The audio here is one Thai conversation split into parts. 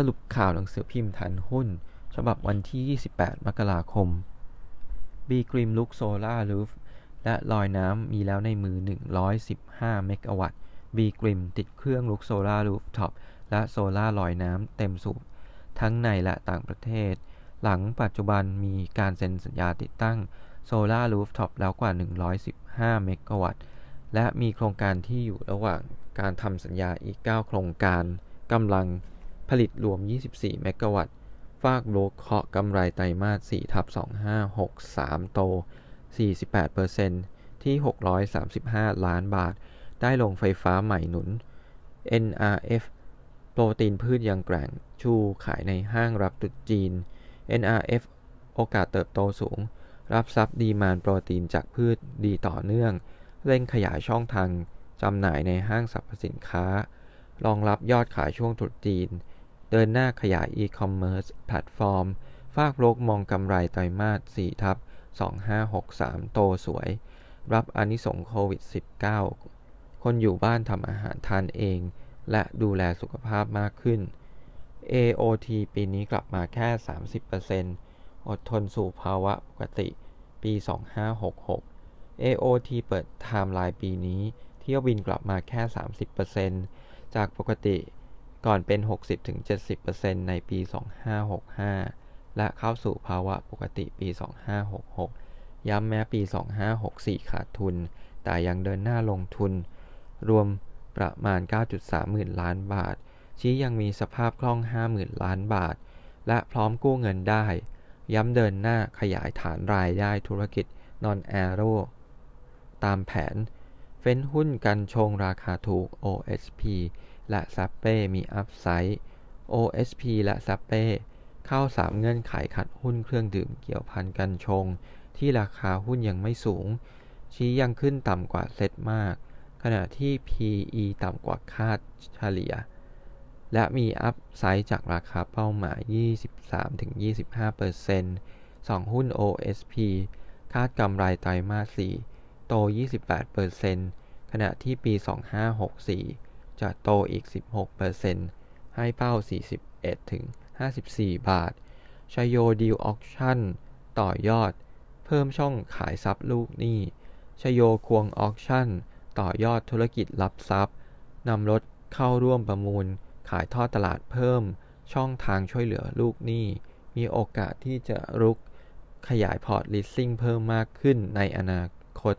สรุปข่าวหนังสือพิมพ์ทันหุ้น ฉบับวันที่ 28 มกราคม บีกริมรุก solar roof และลอยน้ำมีแล้วในมือ 115 เมกะวัตต์ บีกริมติดเครื่องรุก solar rooftop และโซลาลอยน้ำเต็มสูบ ทั้งในและต่างประเทศ หลังปัจจุบันมีการเซ็นสัญญาติดตั้ง solar rooftop แล้วกว่า 115 เมกะวัตต์ และมีโครงการที่อยู่ระหว่างการทำสัญญาอีก 9 โครงการกำลัง ผลิตรวม 24 เมกะวัตต์ ฟากโลกเคาะกำไรไตรมาส4ทับ2563 โต 48%ที่ 635 ล้านบาท ได้ลงไฟฟ้าใหม่หนุน NRF โปรตีนพืชยังแกร่ง ชูขายในห้างรับตุดจีน NRF โอกาสเติบโตสูง รับทรัพย์ดีมานโปรตีนจากพืชดีต่อเนื่อง เร่งขยายช่องทางจำหน่ายในห้างสรรพสินค้ารองรับยอดขายช่วงตรุษจีน เดินหน้าขยายอีคอมเมิร์ซแพลตฟอร์ม ฟากโบรกมองกำไรไตรมาส4ทับ2563 โตสวย รับอานิสงส์โควิด -19 คนอยู่บ้านทำอาหารทานเอง และดูแลสุขภาพมากขึ้น AOT ปีนี้กลับมาแค่ 30%อดทนสู่ภาวะปกติ ปี 2566 AOT เปิดไทม์ไลน์ปีนี้ เที่ยวบินกลับมาแค่ 30%จากปกติ ก่อนเป็น 60-70%ในปี 2565 และเข้าสู่ภาวะปกติปี 2566 ย้ำแม้ปี 2564 ขาดทุน แต่ยังเดินหน้าลงทุน รวมประมาณ 9.3 หมื่นล้านบาท ชี้ยังมีสภาพคล่อง50,000ล้านบาท และพร้อมกู้เงินได้ ย้ำเดินหน้าขยายฐานรายได้ธุรกิจนอนแอโรตามแผน เฟ้นหุ้นกันชงราคาถูก OSP และซัปเป้มีอัพไซด์ OSP และซัปเป้เข้า 3 เงื่อนไขขัดหุ้นเครื่องดื่มเกี่ยวพันกันชง ที่ราคาหุ้นยังไม่สูง ชี้ยังขึ้นต่ำกว่าเซ็ตมาก ขณะที่ PE ต่ำกว่าคาดเฉลี่ย และมีอัพไซด์จากราคาเป้าหมาย 23-25%สองหุ้น OSP คาดกำไรไตรมาส 4 โต 28%ขณะที่ปี 2564 จะโตอีก 16%ให้เป้า 41 ถึง 54 บาท ชโยดีลออคชั่น ต่อยอด เพิ่มช่องขายทรัพย์ลูกหนี้ชโยควง Auction ต่อยอดธุรกิจรับทรัพย์นำรถเข้าร่วมประมูล ขายทอดตลาดเพิ่ม ช่องทางช่วยเหลือลูกหนี้ มีโอกาสที่จะรุกขยายพอร์ตลีสซิ่งเพิ่มมากขึ้นในอนาคต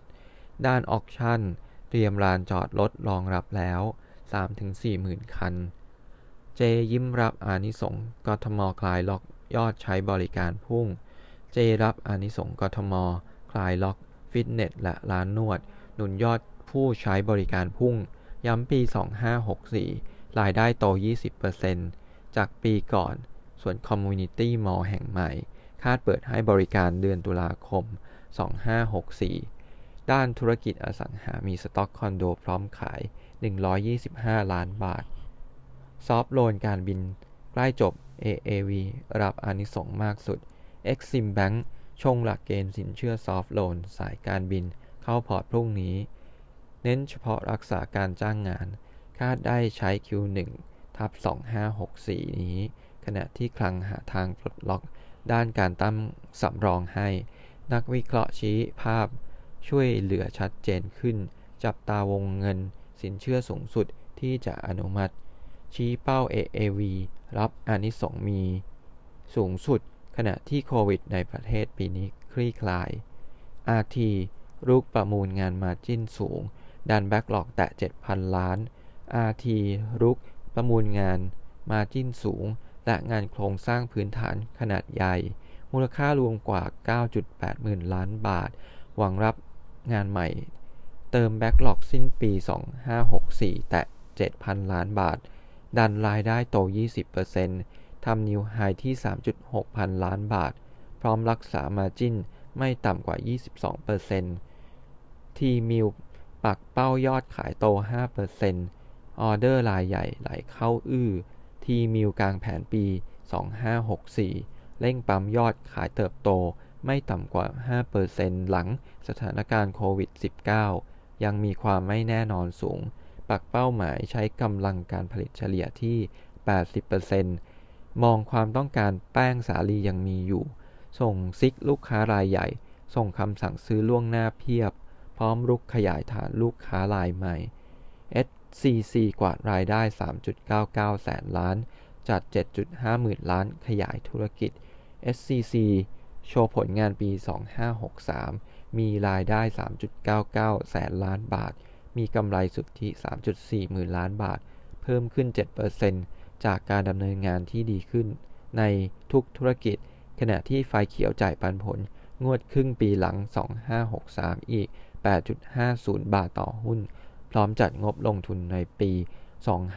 ด้าน Auction เตรียมลานจอดรถรองรับแล้ว 3-4หมื่นคัน J ยิ้มรับอานิสงส์กทมคลายล็อกยอดใช้บริการพุ่ง J รับอานิสงส์กทม คลายล็อก ฟิตเนส และร้านนวด หนุนยอดผู้ใช้บริการพุ่ง ย้ำปี 2564 รายได้โต 20%จากปีก่อน ส่วนคอมมูนิตี้มอลล์แห่งใหม่ คาดเปิดให้บริการเดือนตุลาคม 2564 ด้านธุรกิจอสังหามีสต็อกคอนโดพร้อมขาย 125 ล้านบาท ซอฟโลนการบิน ใกล้จบ AAV รับอานิสงส์มากสุด Exim Bank ชงหลักเกณฑ์สินเชื่อซอฟโลนสายการบินเข้าพอร์ตพรุ่งนี้ เน้นเฉพาะรักษาการจ้างงาน คาดได้ใช้ Q1 ทับ 2564 นี้ ขณะที่คลังหาทางปลดล็อกด้านการตั้งสำรองให้ นักวิเคราะห์ชี้ภาพช่วยเหลือชัดเจนขึ้น จับตาวงเงิน สินเชื่อสูงสุดที่จะอนุมัติ ชี้เป้า AAV รับอานิสงส์มี สูงสุดขณะที่โควิดในประเทศปีนี้คลี่คลาย RT รุกประมูลงานมาจิ้นสูง ดันแบ็กหลอกแตะ 7,000 ล้าน RT รุกประมูลงานมาจิ้นสูง และงานโครงสร้างพื้นฐานขนาดใหญ่ มูลค่ารวมกว่า 9.8 หมื่นล้านบาท หวังรับงานใหม่ เติมแบ็กหลอกสิ้นปี 2564 แตะ 7,000 ล้านบาท ดันรายได้โต 20%ทำนิวไฮที่ 3.6 พันล้านบาท พร้อมรักษามาจิ้นไม่ต่ำกว่า 22%ทีมิวปักเป้ายอดขายโต 5%ออเดอร์รายใหญ่ไหลเข้าอื้อ ทีมิวกลางแผนปี 2564 เร่งปั๊มยอดขายเติบโตไม่ต่ำกว่า 5%หลังสถานการณ์โควิด -19 ยังมีความไม่แน่นอนสูง ปักเป้าหมายใช้กำลังการผลิตเฉลี่ยที่ 80%มองความต้องการแป้งสาลียังมีอยู่ ส่งซิกลูกค้ารายใหญ่ ส่งคำสั่งซื้อล่วงหน้าเพียบ พร้อมรุกขยายฐานลูกค้ารายใหม่ SCC กวาดรายได้ 3.99 แสนล้านจัด7.5 หมื่นล้านขยายธุรกิจ SCC โชว์ผลงานปี 2563 มีรายได้ 3.99 แสนล้านบาท มีกำไรสุทธิ 3.4 หมื่นล้านบาท เพิ่มขึ้น 7%จากการดำเนินงานที่ดีขึ้น ในทุกธุรกิจ ขณะที่ไฟเขียวจ่ายปันผล งวดครึ่งปีหลัง 2563 อีก 8.50 บาทต่อหุ้น พร้อมจัดงบลงทุนในปี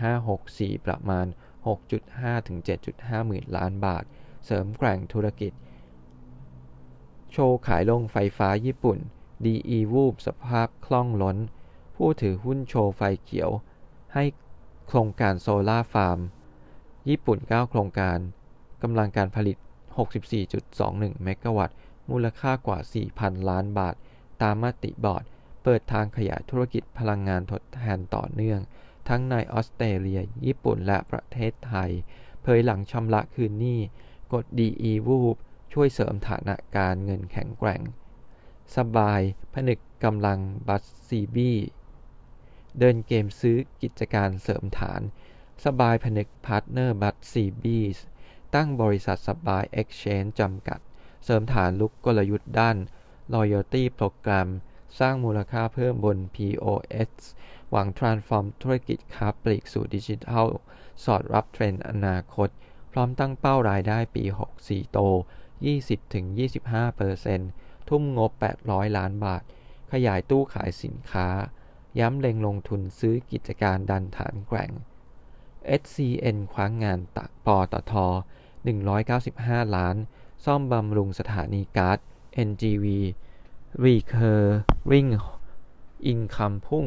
2564 ประมาณ 6.5 ถึง 7.5 หมื่นล้านบาท เสริมแกร่งธุรกิจ โชว์ขายลงไฟฟ้าญี่ปุ่น DE วูบสภาพคล่องล้น ผู้ถือหุ้นโชว์ไฟเขียว ให้โครงการโซลาฟาร์ม ญี่ปุ่น 9 โครงการ กำลังการผลิต 64.21 เมกะวัตต์ มูลค่ากว่า 4,000 ล้านบาท ตามมติบอร์ด เปิดทางขยายธุรกิจพลังงานทดแทนต่อเนื่อง ทั้งในออสเตรเลีย ญี่ปุ่นและประเทศไทย เผยหลังชำระคืนหนี้ กด DE วูบ ช่วยเสริมฐานะการเงินแข็งแกร่ง สบายผนึกกำลังบัตซีบี้ เดินเกมซื้อกิจการเสริมฐาน สบายผนึกพาร์ทเนอร์บัซซี่บีส์ตั้งบริษัทสบาย Exchange จำกัด เสริมฐานรุกกลยุทธ์ด้าน Loyalty โปรแกรมสร้างมูลค่าเพิ่มบน POS หวัง transform ธุรกิจค้าปลีกสู่ดิจิทัล สอดรับเทรนด์อนาคต พร้อมตั้งเป้ารายได้ปี 64 โต 20-25%ทุ่มงบ 800 ล้านบาท ขยายตู้ขายสินค้า ย้ำเล็งลงทุนซื้อกิจการดันฐานแกร่ง SCN คว้างงานตะปอตท 195 ล้าน ซ่อมบำรุงสถานีก๊าซ NGV Recurring Income พุ่ง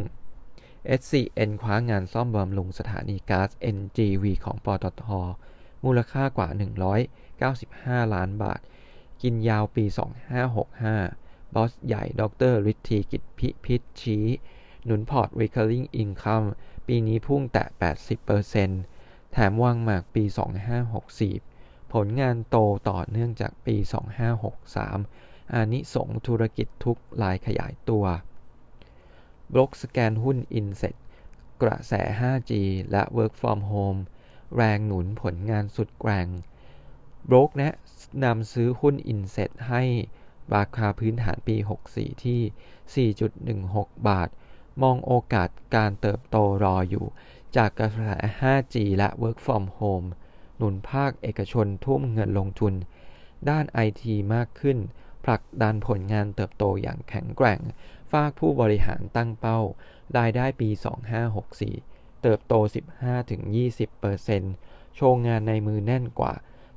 SCN คว้างานซ่อมบำรุงสถานีก๊าซ NGV ของปตท มูลค่ากว่า 95 ล้านบาท กินยาวปี 2565 บอสใหญ่ ดรฤทธีกิจพิพิชชี้ หนุนพอร์ต Recurring Income ปีนี้พุ่งแตะ 80%แถมวางหมากปี 2564 ผลงานโตต่อเนื่องจากปี 2563 อานิสงธุรกิจทุกลายขยายตัวบล็อกสแกนหุ้น Inset กระแส 5G และ Work from Home แรงหนุนผลงานสุดแกร่ง บล็อกแนะนำซื้อหุ้น Inset ให้ราคาพื้นฐานปี 64 ที่ 4.16 บาท มองโอกาสการเติบโตรออยู่ จากกระแส 5G และ Work from Home หนุนภาคเอกชนทุ่มเงินลงทุน ด้านไอทีมากขึ้น ผลักดันผลงานเติบโตอย่างแข็งแกร่ง ฝากผู้บริหารตั้งเป้ารายได้ปี 2564 เติบโต 15-20%โชว์งานในมือแน่นกว่า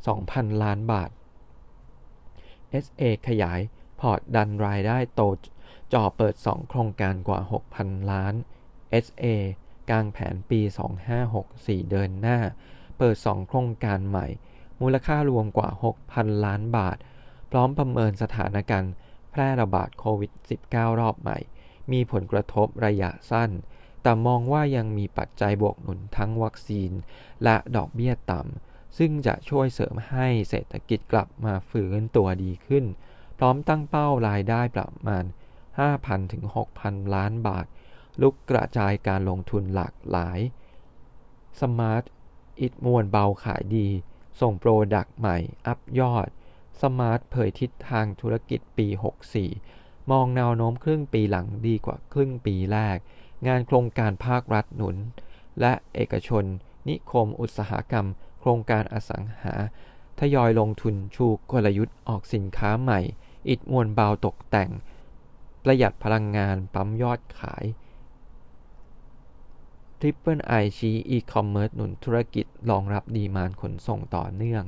2,000 ล้านบาท SA ขยายพอร์ตดันรายได้โตจ่อเปิด 2 โครงการกว่า 6,000 ล้าน SA กลางแผนปี 2564 เดินหน้า เปิด 2 โครงการใหม่ มูลค่ารวมกว่า 6,000 ล้านบาท พร้อมประเมินสถานการณ์แพร่ระบาดโควิด -19 รอบใหม่ มีผลกระทบระยะสั้น แต่มองว่ายังมีปัจจัยบวกหนุนทั้งวัคซีน และดอกเบี้ยต่ำ ซึ่งจะช่วยเสริมให้เศรษฐกิจกลับมาฟื้นตัวดีขึ้น พร้อมตั้งเป้ารายได้ประมาณ 5,000 ถึง 6,000 ล้านบาท รุกกระจายการลงทุนหลากหลาย สมาร์ท อิฐมวลเบาขายดี ส่ง product ใหม่ อัพยอด สมาร์ทเผยทิศทางธุรกิจปี 64 มองแนวโน้มครึ่งปีหลังดีกว่าครึ่งปีแรก งานโครงการภาครัฐหนุน และเอกชน นิคมอุตสาหกรรม รงการอสังหา ทยอยลงทุนชูกลยุทธ์ออกสินค้าใหม่ อิดมวลเบาตกแต่ง ประหยัดพลังงานปั๊มยอดขาย Triple I ชี้อีคอมเมิร์ซหนุนธุรกิจรองรับดีมานขนส่งต่อเนื่อง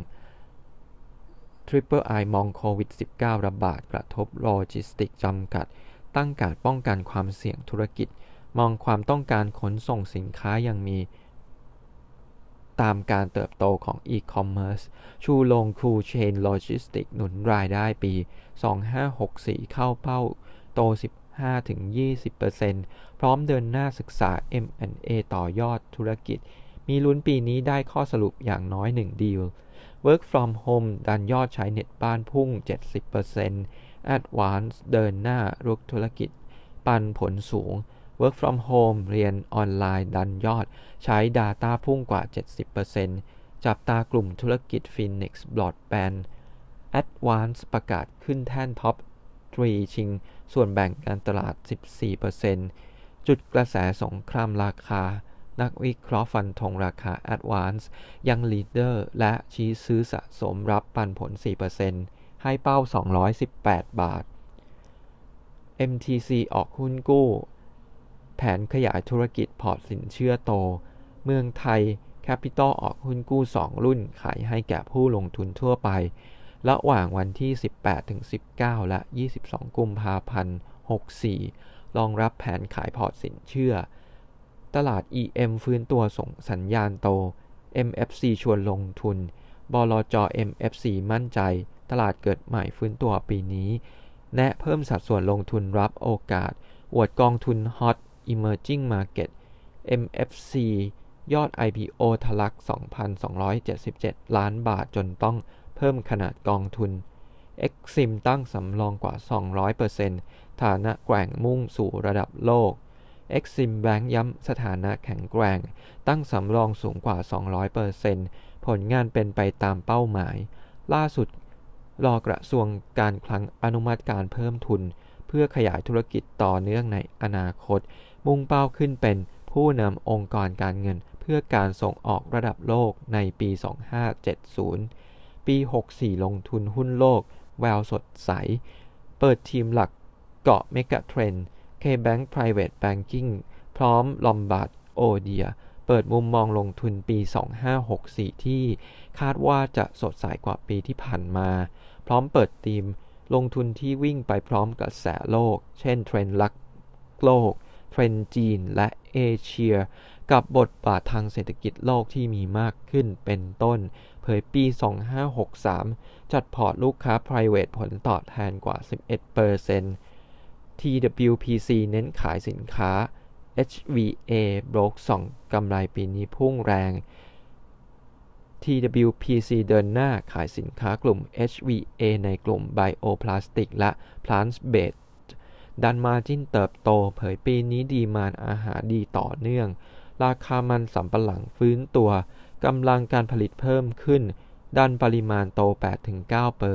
Triple I มองโควิด -19 ระบาดกระทบโลจิสติกส์จำกัด ตั้งการป้องกันความเสี่ยงธุรกิจ มองความต้องการขนส่งสินค้ายังมี ตามการเติบโตของอีคอมเมิร์ซชูลง Cool Chain Logistics หนุนรายได้ปี 2564 เข้าเป้าโต 15-20%พร้อมเดินหน้าศึกษา M&A ต่อยอดธุรกิจ มีลุ้นปีนี้ได้ข้อสรุปอย่างน้อย 1 ดีล Work from home ดันยอดใช้เน็ตบ้านพุ่ง 70% Advance เดินหน้ารุกธุรกิจ ปันผลสูง Work from home เรียนออนไลน์ดันยอด ใช้ Data พุ่งกว่า 70%จับตากลุ่มธุรกิจ Fixed Broadband Advance ประกาศขึ้นแท่น Top 3ชิง ส่วนแบ่งการตลาด 14%จุดกระแสสงครามราคา นักวิเคราะห์ฟันธงราคา Advance ยัง leader และชี้ซื้อสะสมรับปันผล 4%ให้เป้า 218 บาท MTC ออกหุ้นกู้ แผนขยายธุรกิจพอร์ตสินเชื่อโต เมืองไทย แคปิตอลออกหุ้นกู้ 2 รุ่น ขายให้แก่ผู้ลงทุนทั่วไป ระหว่างวันที่ 18-19 และ 22 กุมภาพันธ์ 64 รองรับแผนขายพอร์ตสินเชื่อ ตลาด EM ฟื้นตัวส่งสัญญาณโต MFC ชวนลงทุน บลจ MFC มั่นใจ ตลาดเกิดใหม่ฟื้นตัวปีนี้ แนะเพิ่มสัดส่วนลงทุนรับโอกาสอวดกองทุน Hot Emerging Market MFC ยอด IPO ทะลัก 2,277 ล้านบาทจนต้องเพิ่มขนาดกองทุน Exim ตั้งสำรองกว่า 200%ฐานะแกร่งมุ่งสู่ระดับโลก Exim Bank ย้ำสถานะแข็งแกร่ง ตั้งสำรองสูงกว่า 200%ผลงานเป็นไปตามเป้าหมาย ล่าสุดรอกระทรวงการคลังอนุมัติการเพิ่มทุน เพื่อขยายธุรกิจต่อเนื่องในอนาคต มุ่งเป้าขึ้นเป็นผู้นำองค์กรการเงินเพื่อการส่งออกระดับโลกในปี 2570 ปี 64 ลงทุนหุ้นโลก แววสดใส เปิดธีมหลักเกาะเมกะเทรนด์ K-Bank Private Banking พร้อมลอมบาร์ดโอเดียร์เปิดมุมมองลงทุนปี 2564 ที่คาดว่าจะสดใสกว่าปีที่ผ่านมา พร้อมเปิดธีมลงทุนที่วิ่งไปพร้อมกับกระแสโลก เช่นเทรนด์รักษ์โลก เทรนด์จีนและเอเชีย กับบทบาททางเศรษฐกิจโลกที่มีมากขึ้นเป็นต้น เผยปี 2563 จัดพอร์ตลูกค้า private ผลตอบแทนกว่า 11% TWPC เน้นขายสินค้า HVA โบรกส่องกำไรปีนี้พุ่งแรง TWPC เดินหน้าขายสินค้ากลุ่ม HVA ในกลุ่ม Bioplastic และ Plant Based ดันมาจิ้นเติบโต เผยปีนี้ดีมานอาหารดีต่อเนื่อง ราคามันสำปะหลังฟื้นตัวกำลังการผลิตเพิ่มขึ้น ดันปริมาณโต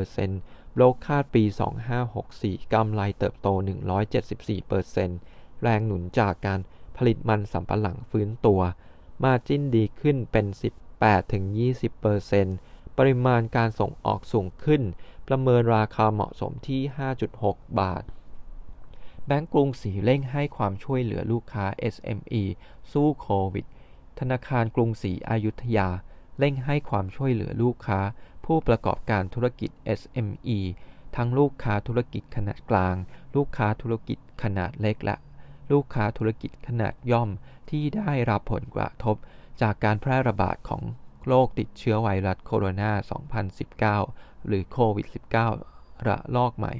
8-9%โลกคาดปี 2564กำไรเติบโต 174%แรงหนุนจากการผลิตมันสำปะหลังฟื้นตัว มาจิ้นดีขึ้นเป็น 18-20%ปริมาณการส่งออกสูงขึ้น ประเมินราคาเหมาะสมที่ 5.6 บาท แบงก์กรุงศรีเร่งให้ความช่วยเหลือลูกค้า SME สู้โควิด ธนาคารกรุงศรีอยุธยา เร่งให้ความช่วยเหลือลูกค้า ผู้ประกอบการธุรกิจ SME ทั้งลูกค้าธุรกิจขนาดกลาง ลูกค้าธุรกิจขนาดเล็กและ ลูกค้าธุรกิจขนาดย่อมที่ได้รับผลกระทบ จากการแพร่ระบาดของโรคติดเชื้อไวรัสโคโรนา 2019 หรือโควิด -19 ระลอกใหม่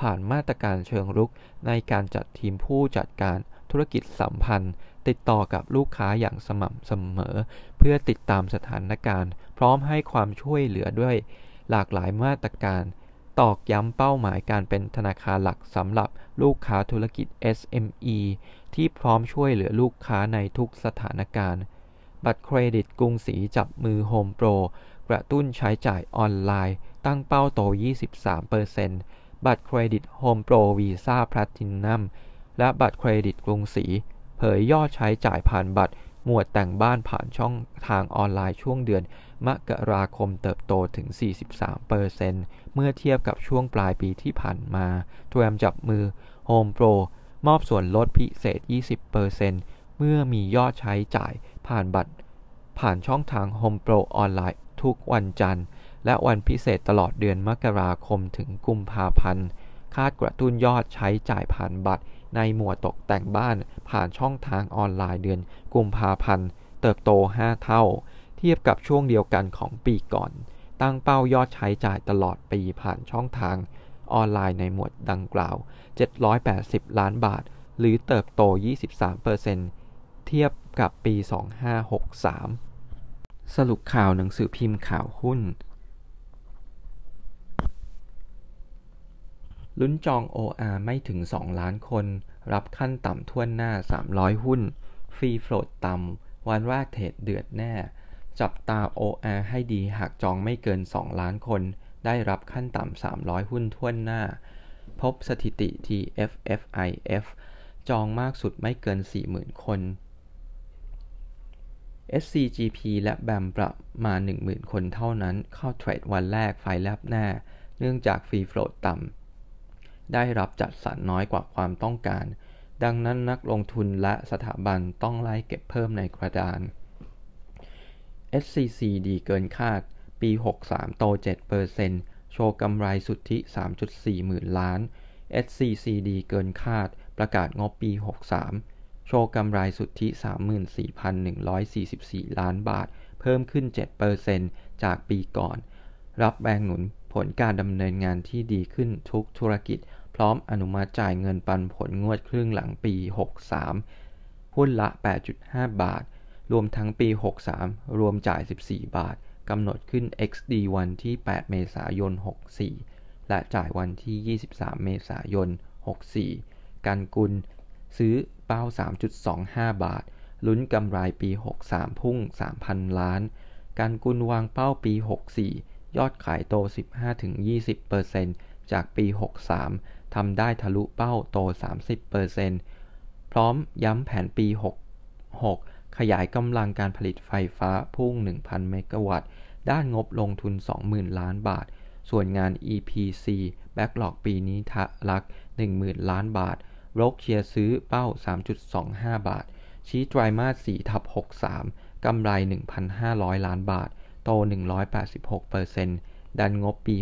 ผ่านมาตรการเชิงรุก ในการจัดทีมผู้จัดการธุรกิจสัมพันธ์ ติดต่อกับลูกค้าอย่างสม่ำเสมอ เพื่อติดตามสถานการณ์ พร้อมให้ความช่วยเหลือด้วยหลากหลายมาตรการตอกย้ำเป้าหมายการเป็นธนาคารหลักสำหรับลูกค้าธุรกิจ SME ที่พร้อมช่วยเหลือลูกค้าในทุกสถานการณ์ บัตรเครดิตกรุงศรีจับมือโฮมโปรกระตุ้นใช้จ่ายออนไลน์ ตั้งเป้าโต 23% บัตรเครดิตโฮมโปรวีซ่าแพลตินัมและบัตรเครดิตกรุงศรีเผยยอดใช้จ่ายผ่านบัตรหมวดแต่งบ้านผ่านช่องทางออนไลน์ช่วงเดือน มกราคมเติบโตถึง 43%เมื่อเทียบกับช่วงปลายปีที่ผ่านมาเตรียมจับมือ Home Pro มอบส่วนลดพิเศษ 20%เมื่อมียอดใช้จ่ายผ่านบัตร ผ่านช่องทาง Home Pro ออนไลน์ทุกวันจันทร์ และวันพิเศษตลอดเดือนมกราคมถึงกุมภาพันธ์ คาดกระตุ้นยอดใช้จ่ายผ่านบัตร ในหมวดตกแต่งบ้านผ่านช่องทางออนไลน์เดือนกุมภาพันธ์ เติบโต 5 เท่า เทียบกับช่วงเดียวกันของปีก่อน ตั้งเป้ายอดใช้จ่ายตลอดปีผ่านช่องทางออนไลน์ในหมวดดังกล่าว 780 ล้านบาท หรือเติบโต 23%เทียบกับปี 2563 สรุปข่าวหนังสือพิมพ์ข่าวหุ้น ลุ้นจอง OR ไม่ถึง 2 ล้านคน รับขั้นต่ำถ้วนหน้า 300 หุ้น free float ต่ำ วันแรกเทรดเดือดแน่ จับตา OR ให้ดีหากจองไม่เกิน 2 ล้านคน ได้รับขั้นต่ำ 300 หุ้นถ้วนหน้า พบสถิติ TFFIF จองมากสุดไม่เกิน 40,000 คน SCGP และ BAM ประมาณ 10,000 คนเท่านั้นเข้าเทรดวันแรกไฟแลบแน่ เนื่องจาก free float ต่ำ ได้รับจัดสรรน้อยกว่าความต้องการ ดังนั้นนักลงทุนและสถาบันต้องไล่เก็บเพิ่มในกระดาน SCC ดีเกินคาด ปี 63 โต 7%โชว์กำไรสุทธิ 3.4 หมื่นล้าน SCC ดีเกินคาด ประกาศงบปี 63 โชว์กำไรสุทธิ 34,144 ล้านบาท เพิ่มขึ้น 7%จากปีก่อน รับแรงหนุนผลการดำเนินงานที่ดีขึ้นทุกธุรกิจ ร้อมอนุมัติจ่ายเงินปันผลงวดครึ่งหลังปี 63 หุ้นละ 8.5 บาท รวมทั้งปี 63 รวมจ่าย 14 บาท กำหนดขึ้น XD วันที่ 8 เมษายน 64 และจ่ายวันที่ 23 เมษายน 64 กันกุล ซื้อเป้า 3.25 บาท ลุ้นกำไรปี 63 พุ่ง 3,000 ล้าน การกุลวางเป้าปี 64 ยอดขายโต 15-20%จากปี 63 ทำได้ทะลุเป้าโต 30%พร้อมย้ำแผนปี 66 ขยายกำลังการผลิตไฟฟ้าพุ่ง 1,000 เมกะวัตต์ ด้านงบลงทุน 20,000 ล้านบาท ส่วนงาน EPC แบ็กหลอกปีนี้ทะลัก 10,000 ล้านบาทโรกเชียร์ซื้อเป้า 3.25 บาท ชี้ไตรมาส4ทับ 63 กำไร 1,500 ล้านบาท โต 186% ดันงบปี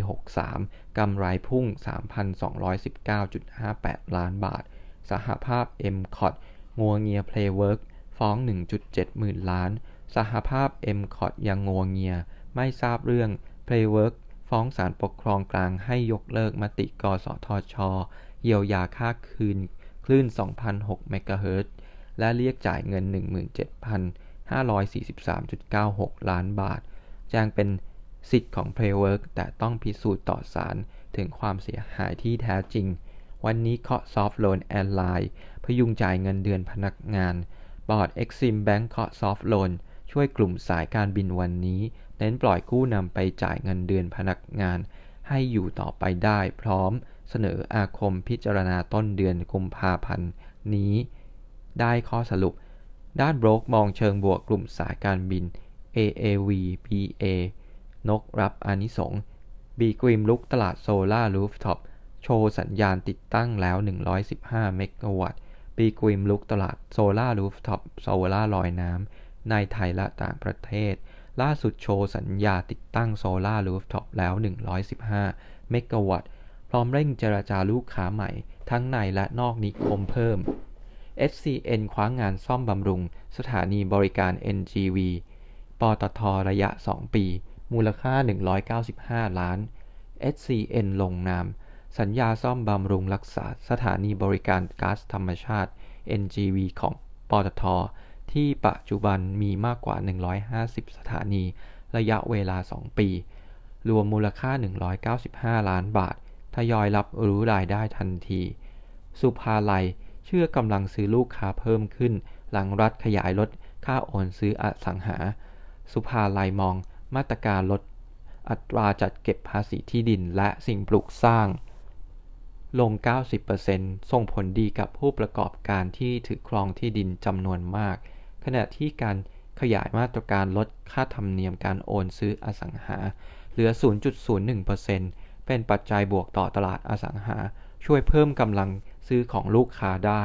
63 กำไรพุ่ง 3,219.58 ล้านบาท สหภาพ m c o t งัวเงีย Playwork ฟ้อง 1.7 หมื่นล้าน สหภาพ m c o t ยังงัวเงีย ไม่ทราบเรื่อง Playwork ฟ้องศาลปกครองกลางให้ยกเลิกมติกสทช เยียวยาค่าคืน คลื่น 2,006 เมกะเฮิรตซ์ และเรียกจ่ายเงิน 17,543.96 ล้านบาท แจ้งเป็น สิทธิ์ของ Playwork แต่ต้องพิสูจน์ต่อศาลถึงความเสียหายที่แท้จริง วันนี้เคาะ Soft Loan Airline พยุงจ่ายเงินเดือนพนักงาน บอร์ด Exim Bank เคาะ Soft Loan ช่วยกลุ่มสายการบินวันนี้ เน้นปล่อยกู้นำไปจ่ายเงินเดือนพนักงาน ให้อยู่ต่อไปได้พร้อม เสนออาคมพิจารณาต้นเดือนกุมภาพันธ์นี้ ได้ข้อสรุป ด้านโบรกมองเชิงบวกกลุ่มสายการบิน AAV BA NOK รับอานิสงส์ บี.กริมรุกตลาด solar rooftop โชว์สัญญาติดตั้งแล้ว 115 เมกะวัตต์บี.กริมรุกตลาด solar rooftop solar ลอยน้ำในไทยและต่างประเทศ ล่าสุดโชว์สัญญาติดตั้ง solar rooftop แล้ว 115 เมกะวัตต์ พร้อมเร่งเจรจาลูกค้าใหม่ ทั้งในและนอกนิคมเพิ่ม SCN คว้างงานซ่อมบำรุง สถานีบริการ NGV ปตทระยะ 2 ปี มูลค่า 195 ล้าน SCN ลงนาม สัญญาซ่อมบำรุงรักษาสถานีบริการก๊าซธรรมชาติ NGV ของปตท ที่ปัจจุบันมีมากกว่า 150 สถานี ระยะเวลา 2 ปี รวมมูลค่า 195 ล้านบาท ทยอยรับรู้รายได้ทันที สุภาลัยเชื่อกำลังซื้อลูกค้าเพิ่มขึ้น หลังรัฐขยายลดค่าโอนซื้ออสังหา สุภาลัยมอง มาตรการลดอัตราจัดเก็บภาษีที่ดินและสิ่งปลูกสร้าง ลง 90%ส่งผลดีกับผู้ประกอบการที่ถือครองที่ดินจำนวนมาก ขณะที่การขยายมาตรการลดค่าธรรมเนียมการโอนซื้ออสังหา เหลือ 0.01%เป็นปัจจัยบวกต่อตลาดอสังหา ช่วยเพิ่มกำลังซื้อของลูกค้าได้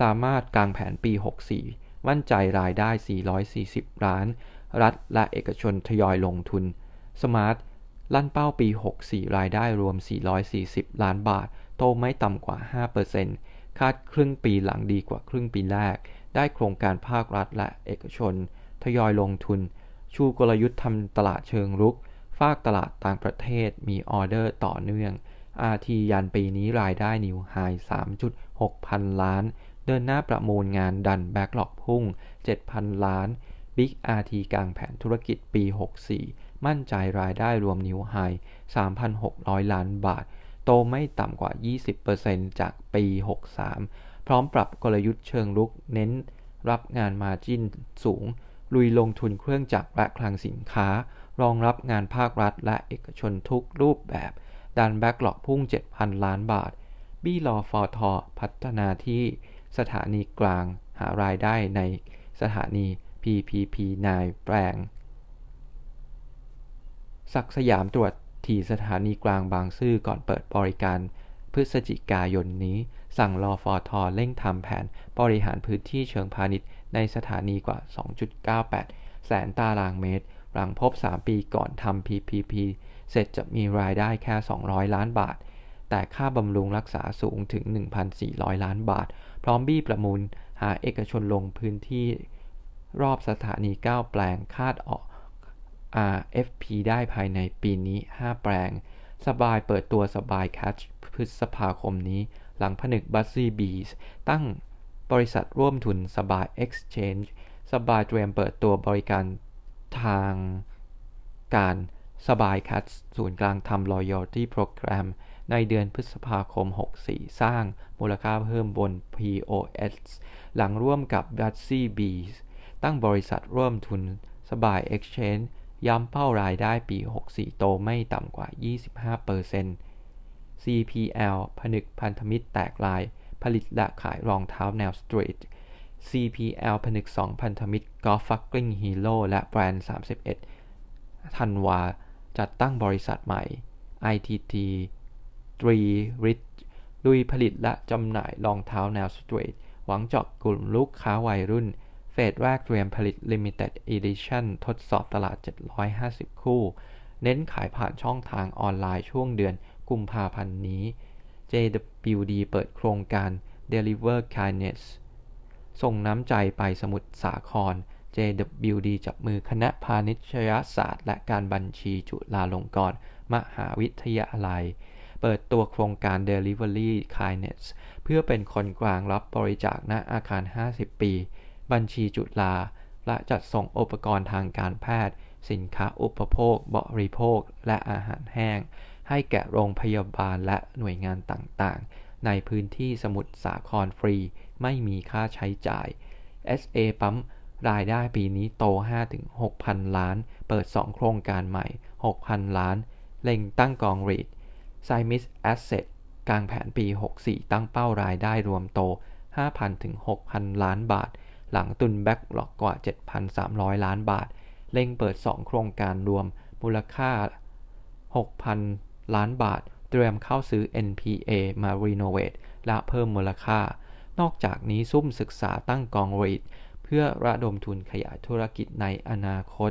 สามารถกางแผนปี 64 มั่นใจรายได้ 440 ล้าน รัฐและเอกชนทยอยลงทุน สมาร์ทลั่นเป้าปี 64 รายได้รวม 440 ล้านบาท โตไม่ต่ำกว่า 5%คาดครึ่งปีหลังดีกว่าครึ่งปีแรก ได้โครงการภาครัฐและเอกชน ทยอยลงทุน ชูกลยุทธ์ทำตลาดเชิงรุก ฟากตลาดต่างประเทศมีออเดอร์ต่อเนื่อง RT ยันปีนี้รายได้ new high 3.6 พันล้าน เดินหน้าประมูลงานดัน backlog พุ่ง 7,000 ล้าน บิ๊ก RT กางแผนธุรกิจปี 64 มั่นใจรายได้รวม new high 3,600 ล้านบาท โตไม่ต่ำกว่า 20%จากปี 63 พร้อมปรับกลยุทธ์เชิงรุกเน้น รับงานมาจิ้นสูง ลุยลงทุนเครื่องจักรและคลังสินค้า รองรับงานภาครัฐและเอกชนทุกรูปแบบ ดันแบ็กหลอกพุ่ง 7,000 ล้านบาท บี้รอฟอทอพัฒนาที่สถานีกลางหารายได้ในสถานี PPP นายแปลง ศักสยามตรวจที่สถานีกลางบางซื่อก่อนเปิดบริการ พฤศจิกายนนี้ สั่งรอฟอทอเร่งทำแผนบริหารพื้นที่เชิงพาณิชย์ในสถานีกว่า 2.98 แสนตารางเมตร หลังพบ 3 ปีก่อนทำ PPP เสร็จจะมีรายได้แค่ 200 ล้านบาท แต่ค่าบำรุงรักษาสูงถึง 1,400 ล้านบาท พร้อมบี้ประมูลหาเอกชนลงพื้นที่ รอบสถานี 9 แปลงคาดออก RFP ได้ภายในปีนี้ 5 แปลง สบายเปิดตัวสบายแคชพฤษภาคมนี้ หลังผนึกบัซซี่บีสตั้งบริษัทร่วมทุนสบาย Exchange สบายเตรียมเปิดตัวบริการทางการสบายคัทศูนย์กลางทำ Loyalty Program ในเดือนพฤษภาคม 64 สร้างมูลค่าเพิ่มบน POS หลังร่วมกับ b u t s y Bees ตั้งบริษัทร่วมทุนสบาย Exchange ย้ำเป้ารายได้ปี 64 โตไม่ต่ำกว่า 25% CPL ผนึกพันธมิตรแตกไลน์ ผลิตและขายรองเท้าแนว street CPL ผนึก 2 พันธมิตรกอล์ฟฟักกลิ้งฮีโร่และแบรนด์ 31 ธันวา จัดตั้งบริษัทใหม่ ITT 3 Rich ลุยผลิตและจำหน่ายรองเท้าแนวสตรีท หวังเจาะกลุ่มลูกค้าวัยรุ่น เฟสแรกเตรียมผลิต Limited Edition ทดสอบตลาด 750 คู่ เน้นขายผ่านช่องทางออนไลน์ช่วงเดือนกุมภาพันธ์นี้ JWD เปิดโครงการ Deliver Kindness ส่งน้ำใจไปสมุทรสาคร JWD จับมือคณะพาณิชยศาสตร์และการบัญชีจุฬาลงกรณ์มหาวิทยาลัย เปิดตัวโครงการ Delivery Kindness เพื่อเป็นคนกลางรับบริจาคณอาคาร 50 ปี บัญชีจุฬาและจัดส่งอุปกรณ์ทางการแพทย์ สินค้าอุปโภค บริโภค และอาหารแห้ง ให้แก่โรงพยาบาลและหน่วยงานต่างๆ ในพื้นที่สมุทรสาครฟรี ไม่มีค่าใช้จ่าย SA ปั๊มรายได้ปีนี้โต 5-6,000 ล้าน เปิด 2 โครงการใหม่ 6,000 ล้าน เล็งตั้งกอง REIT ไซมิสแอสเสทกางแผนปี 64 ตั้งเป้ารายได้รวมโต 5,000-6,000 ล้านบาท หลังตุน backlog กว่า 7,300 ล้านบาท เร่งเปิด 2 โครงการรวมมูลค่า 6,000 ล้านบาท เตรียมเข้าซื้อ NPA มา renovate และเพิ่มมูลค่า นอกจากนี้ซุ่มศึกษาตั้งกอง REIT เพื่อระดมทุนขยายธุรกิจในอนาคต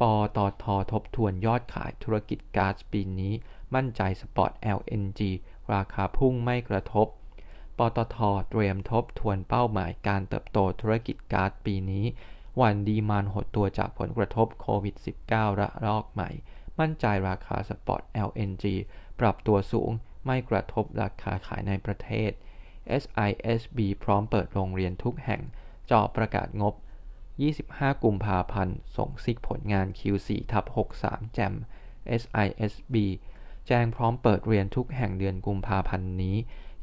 ปตท. ทบทวนยอดขายธุรกิจก๊าซปีนี้ มั่นใจสปอร์ต LNG ราคาพุ่งไม่กระทบ ปตท. เตรียมทบทวนเป้าหมายการเติบโตธุรกิจก๊าซปีนี้ หวั่น demand หดตัวจากผลกระทบโควิด -19 ระลอกใหม่ มั่นใจราคาสปอต LNG ปรับตัวสูงไม่กระทบราคาขายในประเทศ SISB พร้อมเปิดโรงเรียนทุกแห่งจอประกาศงบ 25 กุมภาพันธ์ ส่งซิกผลงาน Q4 ทับ63 แจม SISB แจ้งพร้อมเปิดเรียนทุกแห่งเดือนกุมภาพันธ์นี้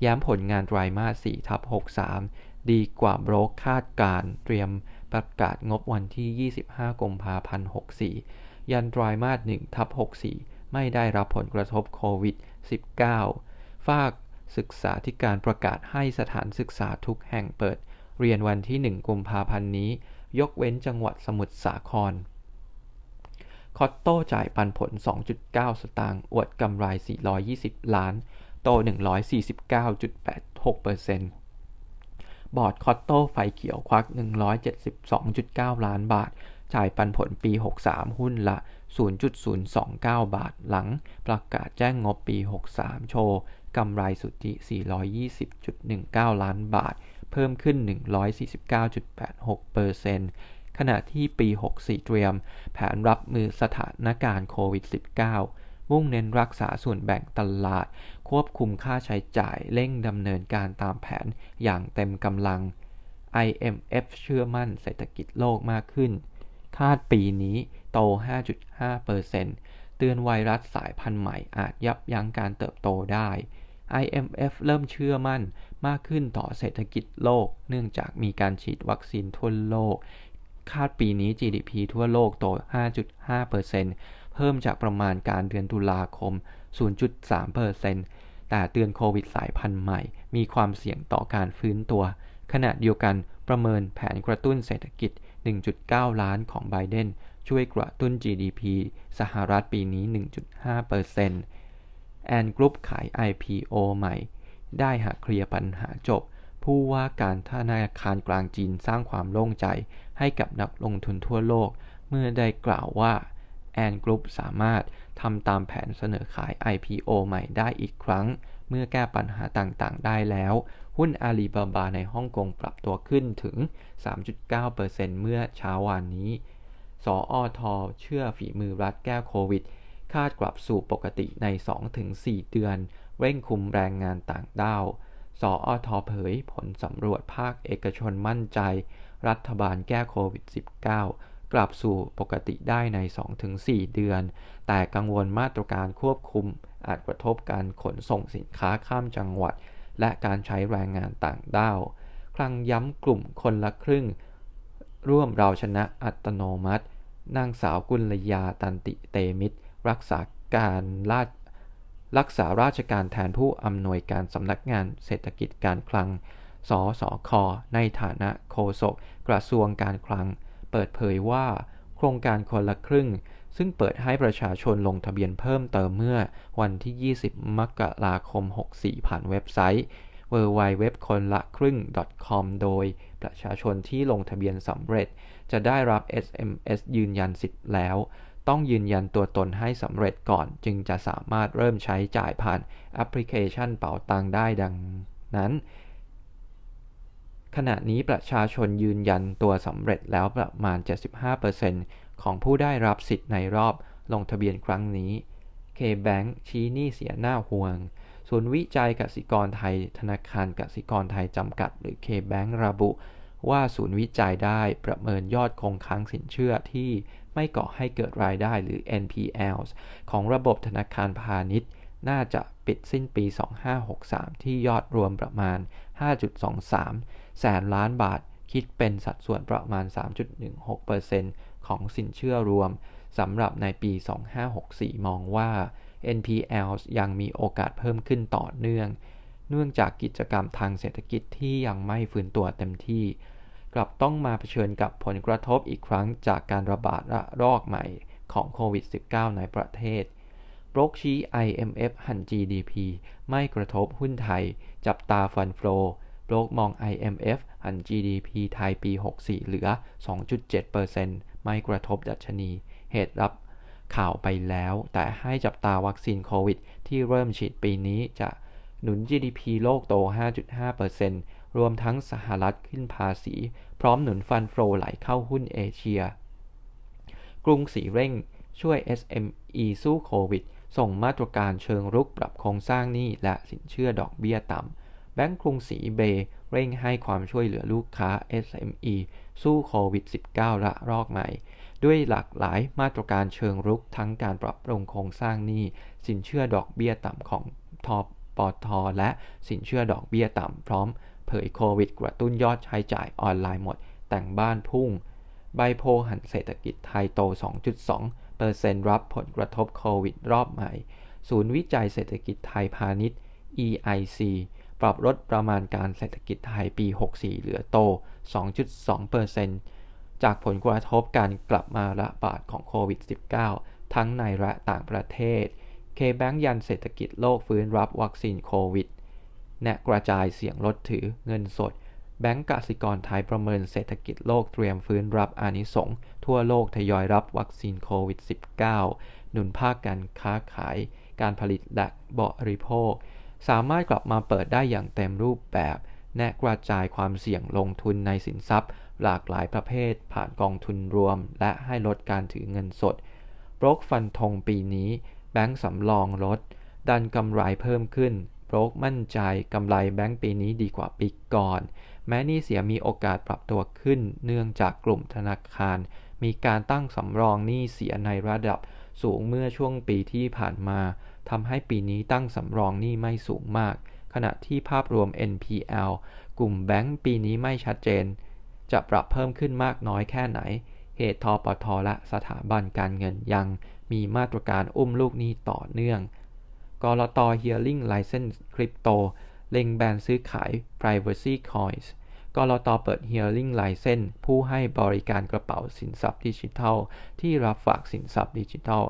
ย้ำผลงานไตรมาส4ทับ63 ดีกว่าโบรกคาดการเตรียมประกาศงบวันที่ 25 กุมภาพันธ์64 ยันไตรมาส1ทับ64 ไม่ได้รับผลกระทบโควิด -19 ฟากศึกษาธิการประกาศให้สถานศึกษาทุกแห่งเปิด เรียนวันที่ 1 กุมภาพันธ์นี้ ยกเว้นจังหวัดสมุทรสาคร COTTO จ่ายปันผล 2.9 สตางค์อวดกำไร 420 ล้าน โต 149.86%บอร์ด COTTO ไฟเขียวควัก 172.9 ล้านบาท จ่ายปันผลปี 63 หุ้นละ 0.029 บาทหลัง ประกาศแจ้งงบปี 63 โชว์กำไรสุทธิ 420.19 ล้านบาท เพิ่มขึ้น 149.86%ขณะที่ปี 64 เตรียม แผนรับมือสถานการณ์โควิด -19 มุ่งเน้นรักษาส่วนแบ่งตลาด ควบคุมค่าใช้จ่ายเร่งดำเนินการตามแผนอย่างเต็มกำลัง IMF เชื่อมั่นเศรษฐกิจโลกมากขึ้น คาดปีนี้โต 5.5%ตเตือนไวรัสสายพันธุ์ใหม่อาจยับยั้งการเติบโตได้ IMF เริ่มเชื่อมั่นมากขึ้นต่อเศรษฐกิจโลก เนื่องจากมีการฉีดวัคซีนทั่วโลก คาดปีนี้ GDP ทั่วโลกโต 5.5%เพิ่มจากประมาณการเดือนตุลาคม 0.3% แต่เตือนโควิดสายพันธุ์ใหม่ มีความเสี่ยงต่อการฟื้นตัว ขณะเดียวกันประเมินแผนกระตุ้นเศรษฐกิจ 1.9 ล้านของไบเดนช่วยกระตุ้น GDP สหรัฐปีนี้ 1.5%แอนกรุ๊ปขาย IPO ใหม่ ได้หากเคลียร์ปัญหาจบ ผู้ว่าการธนาคารกลางจีนสร้างความโล่งใจให้กับนักลงทุนทั่วโลก เมื่อได้กล่าวว่า แอนกรุ๊ปสามารถทำตามแผนเสนอขาย IPO ใหม่ได้อีกครั้ง เมื่อแก้ปัญหาต่างๆ ได้แล้ว หุ้นอาลีบาบาในฮ่องกงปรับตัวขึ้นถึง 3.9%เมื่อเช้าวานนี้ สออทอเชื่อฝีมือรัฐแก้โควิด คาดกลับสู่ปกติใน 2-4 เดือน เร่งคุมแรงงานต่างด้าวสออทอเผยผลสำรวจภาคเอกชนมั่นใจ รัฐบาลแก้โควิด -19 กลับสู่ปกติได้ใน 2-4 เดือน แต่กังวลมาตรการควบคุมอาจกระทบการขนส่งสินค้าข้ามจังหวัด และการใช้แรงงานต่างด้าว ครั้งย้ำกลุ่มคนละครึ่ง ร่วมเราชนะอัตโนมัติ นางสาวกุลยาตันติเตมิตร รักษาการราชรักษาราชการแทนผู้อำนวยการสำนักงานเศรษฐกิจการคลัง สสค ในฐานะโฆษกกระทรวงการคลัง เปิดเผยว่าโครงการคนละครึ่ง ซึ่งเปิดให้ประชาชนลงทะเบียนเพิ่มเติมเมื่อวันที่ 20 มกราคม 64 ผ่านเว็บไซต์ w w w คนละครึ่ง .com โดยประชาชนที่ลงทะเบียนสำเร็จ จะได้รับ SMS ยืนยันสิทธิ์แล้ว ต้องยืนยันตัวตนให้สำเร็จก่อน จึงจะสามารถเริ่มใช้จ่ายผ่านแอปพลิเคชันเป๋าตังได้ดังนั้น ขณะนี้ประชาชนยืนยันตัวสำเร็จแล้วประมาณ 75%ของผู้ได้รับสิทธิ์ในรอบลงทะเบียนครั้งนี้ K-Bank ชี้หนี้เสียหน้าห่วง ศูนย์วิจัยกสิกรไทย ธนาคารกสิกรไทยจำกัด หรือ K-Bank ระบุ ว่าศูนย์วิจัยได้ประเมินยอดคงค้างสินเชื่อที่ไม่ก่อให้เกิดรายได้หรือ NPLs ของระบบธนาคารพาณิชย์ น่าจะ ปิดสิ้นปี 2563 ที่ยอดรวมประมาณ 5.23 แสนล้านบาท คิดเป็นสัดส่วนประมาณ 3.16%ของสินเชื่อรวมสำหรับในปี 2564 มองว่า NPL ยังมีโอกาสเพิ่มขึ้นต่อเนื่อง เนื่องจากกิจกรรมทางเศรษฐกิจที่ยังไม่ฟื้นตัวเต็มที่ กลับต้องมาเผชิญกับผลกระทบอีกครั้งจากการระบาดระลอกใหม่ของโควิด -19 ในประเทศ โบรกชี้ IMF หัน GDP ไม่กระทบหุ้นไทย จับตาฟันโฟบรกมอง IMF หัน GDP ไทยปี 64 เหลือ 2.7%ไม่กระทบดัชนี เหตุรับข่าวไปแล้ว แต่ให้จับตาวัคซีนโควิด ที่เริ่มฉีดปีนี้จะหนุน GDP โลกโต 5.5%รวมทั้งสหรัฐขึ้นภาษี พร้อมหนุนฟันโฟไหลเข้าหุ้นเอเชีย กรุงศรีเร่งช่วย SME สู้โควิด ส่งมาตรการเชิงรุกปรับโครงสร้างหนี้และสินเชื่อดอกเบี้ยต่ำ แบงก์กรุงศรีเบเร่งให้ความช่วยเหลือลูกค้า SME สู้โควิด -19 ระลอกใหม่ ด้วยหลากหลายมาตรการเชิงรุกทั้งการปรับปรุงโครงสร้างหนี้ สินเชื่อดอกเบี้ยต่ำของทอปอทอและสินเชื่อดอกเบี้ยต่ำพร้อม เผยโควิด กระตุ้นยอดใช้จ่ายออนไลน์หมด แต่งบ้านพุ่ง ใบโพหันเศรษฐกิจไทยโต 2.2 เปอร์เซ็นต์รับผลกระทบโควิดรอบใหม่ ศูนย์วิจัยเศรษฐกิจไทยพาณิชย์ EIC ปรับลดประมาณการเศรษฐกิจไทยปี 64 เหลือโต 2.2%เปอร์เซ็นต์จากผลกระทบการกลับมาระบาดของโควิด -19 ทั้งในและต่างประเทศ K-Bank ยันเศรษฐกิจโลกฟื้นรับวัคซีนโควิดแนะกระจายเสียงลดถือเงินสด แบงก์กสิกรไทยประเมินเศรษฐกิจโลกเตรียมฟื้นรับอานิสงทั่วโลกทยอยรับวัคซีนโควิด -19 หนุนภาคการค้าขาย การผลิตและบริโภค สามารถกลับมาเปิดได้อย่างเต็มรูปแบบ แนะกระจายความเสี่ยงลงทุนในสินทรัพย์ หลากหลายประเภท ผ่านกองทุนรวม และให้ลดการถือเงินสดโบรกฟันธงปีนี้ แบงก์สำรองลด ดันกำไรเพิ่มขึ้นโบรกมั่นใจกำไรแบงก์ปีนี้ดีกว่าปีก่อน แม้นี่เสียมีโอกาสปรับตัวขึ้น เนื่องจากกลุ่มธนาคาร มีการตั้งสำรองหนี้เสียในระดับสูงเมื่อช่วงปีที่ผ่านมาทำให้ปีนี้ตั้งสำรองหนี้ไม่สูงมาก ขณะที่ภาพรวม NPL กลุ่มแบงก์ปีนี้ไม่ชัดเจน จะปรับเพิ่มขึ้นมากน้อยแค่ไหน เหตุทปทและสถาบันการเงินยัง มีมาตรการอุ้มลูกหนี้ต่อเนื่องกรต Hearing License Crypto เล็งแบนซื้อขาย Privacy Coins กรตเปิด Hearing License ผู้ให้บริการกระเป๋าสินทรัพย์ดิจิทัล ที่รับฝากสินทรัพย์ดิจิทัล